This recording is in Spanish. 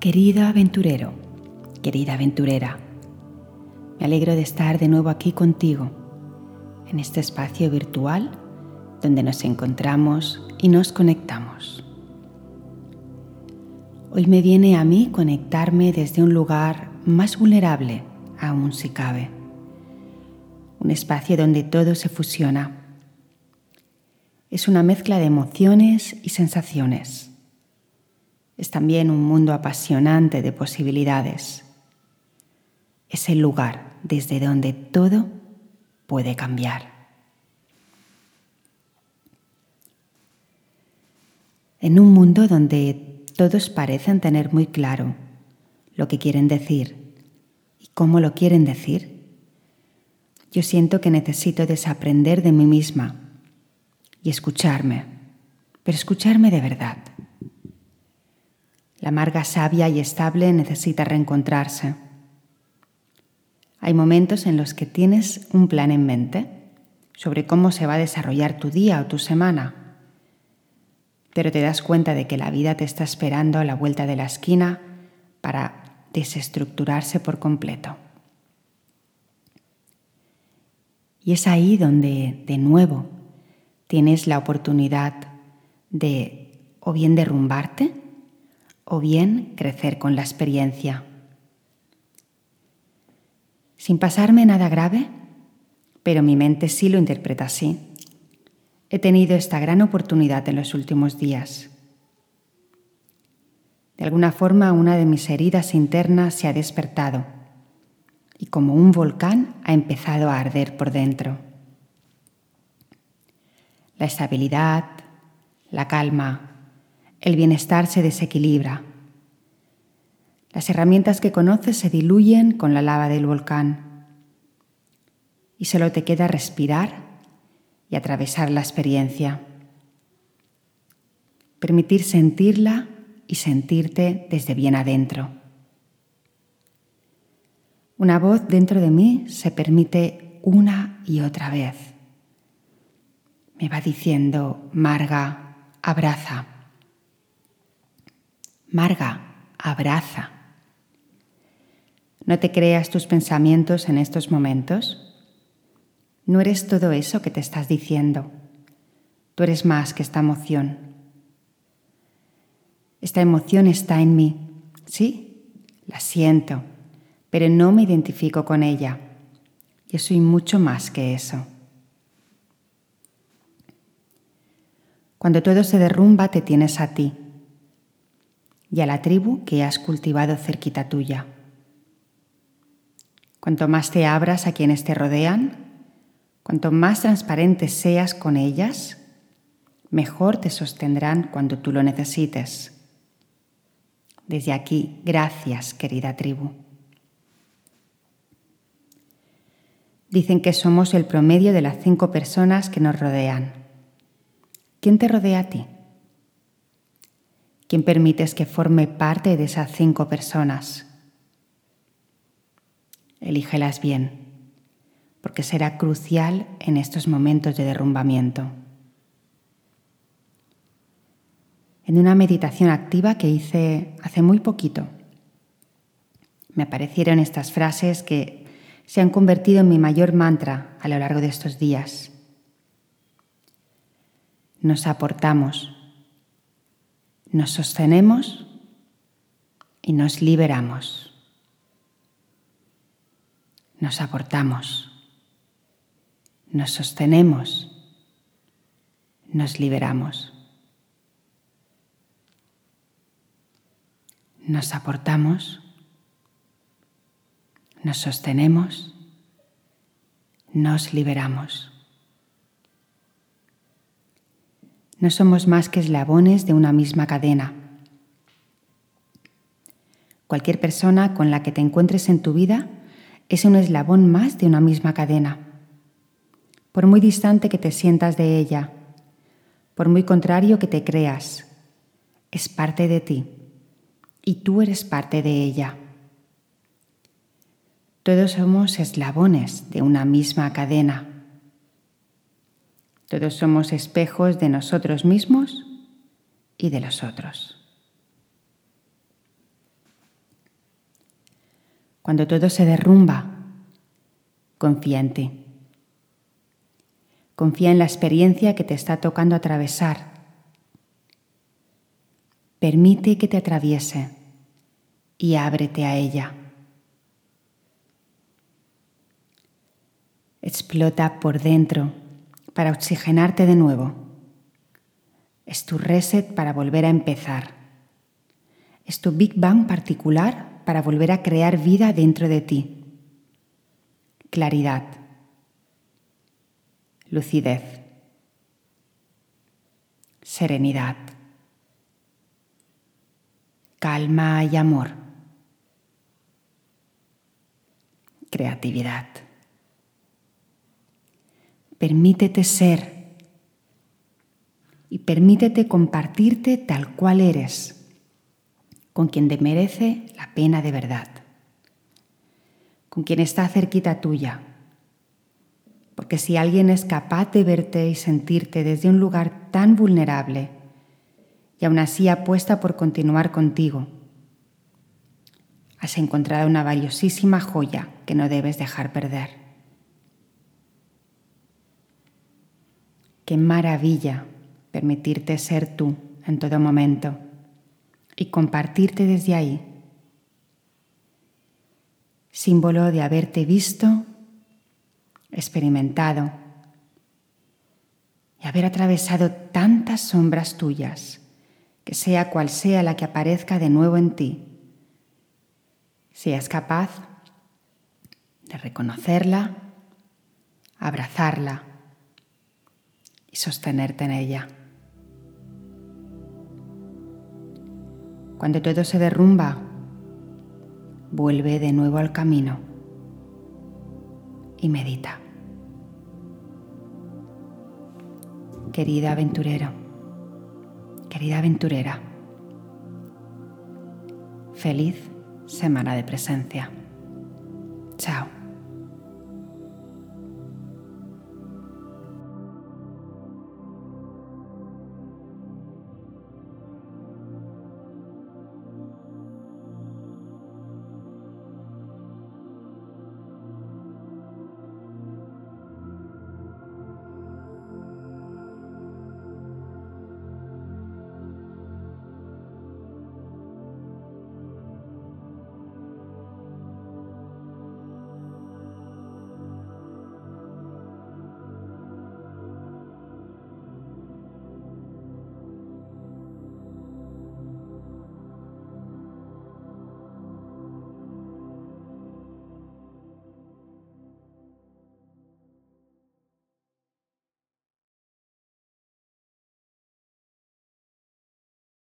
Querido aventurero, querida aventurera, me alegro de estar de nuevo aquí contigo, en este espacio virtual donde nos encontramos y nos conectamos. Hoy me viene a mí conectarme desde un lugar más vulnerable, aún si cabe. Un espacio donde todo se fusiona. Es una mezcla de emociones y sensaciones. Es también un mundo apasionante de posibilidades. Es el lugar desde donde todo puede cambiar. En un mundo donde todos parecen tener muy claro lo que quieren decir y cómo lo quieren decir, yo siento que necesito desaprender de mí misma y escucharme, pero escucharme de verdad. La amarga sabia y estable necesita reencontrarse. Hay momentos en los que tienes un plan en mente sobre cómo se va a desarrollar tu día o tu semana pero te das cuenta de que la vida te está esperando a la vuelta de la esquina para desestructurarse por completo. Y es ahí donde, de nuevo, tienes la oportunidad de o bien derrumbarte o bien crecer con la experiencia. Sin pasarme nada grave, pero mi mente sí lo interpreta así. He tenido esta gran oportunidad en los últimos días. De alguna forma una de mis heridas internas se ha despertado y como un volcán ha empezado a arder por dentro. La estabilidad, la calma, el bienestar se desequilibra. Las herramientas que conoces se diluyen con la lava del volcán y solo te queda respirar y atravesar la experiencia. Permitir sentirla y sentirte desde bien adentro. Una voz dentro de mí se permite una y otra vez. Me va diciendo, Marga, abraza. Marga, abraza. No te creas tus pensamientos en estos momentos. No eres todo eso que te estás diciendo. Tú eres más que esta emoción. Esta emoción está en mí. Sí, la siento, pero no me identifico con ella. Yo soy mucho más que eso. Cuando todo se derrumba, te tienes a ti y a la tribu que has cultivado cerquita tuya. Cuanto más te abras a quienes te rodean, Cuanto más transparente seas con ellas, mejor te sostendrán cuando tú lo necesites. Desde aquí, gracias, querida tribu. Dicen que somos el promedio de las cinco personas que nos rodean. ¿Quién te rodea a ti? ¿Quién permites que forme parte de esas cinco personas? Elígelas bien porque será crucial en estos momentos de derrumbamiento. En una meditación activa que hice hace muy poquito, me aparecieron estas frases que se han convertido en mi mayor mantra a lo largo de estos días. Nos aportamos, nos sostenemos y nos liberamos. Nos aportamos nos sostenemos, nos liberamos. Nos aportamos, nos sostenemos, nos liberamos. No somos más que eslabones de una misma cadena. Cualquier persona con la que te encuentres en tu vida es un eslabón más de una misma cadena por muy distante que te sientas de ella, por muy contrario que te creas, es parte de ti y tú eres parte de ella. Todos somos eslabones de una misma cadena. Todos somos espejos de nosotros mismos y de los otros. Cuando todo se derrumba, confía en ti. Confía en la experiencia que te está tocando atravesar. Permite que te atraviese y ábrete a ella. Explota por dentro para oxigenarte de nuevo. Es tu reset para volver a empezar. Es tu Big Bang particular para volver a crear vida dentro de ti. Claridad. Lucidez. Serenidad. Calma y amor. Creatividad. Permítete ser y permítete compartirte tal cual eres, con quien te merece la pena de verdad, con quien está cerquita tuya. Porque si alguien es capaz de verte y sentirte desde un lugar tan vulnerable y aún así apuesta por continuar contigo, has encontrado una valiosísima joya que no debes dejar perder. Qué maravilla permitirte ser tú en todo momento y compartirte desde ahí. Símbolo de haberte visto, experimentado y haber atravesado tantas sombras tuyas, que sea cual sea la que aparezca de nuevo en ti, seas capaz de reconocerla, abrazarla y sostenerte en ella. Cuando todo se derrumba, vuelve de nuevo al camino y medita. Querida aventurero, querida aventurera, feliz semana de presencia. Chao.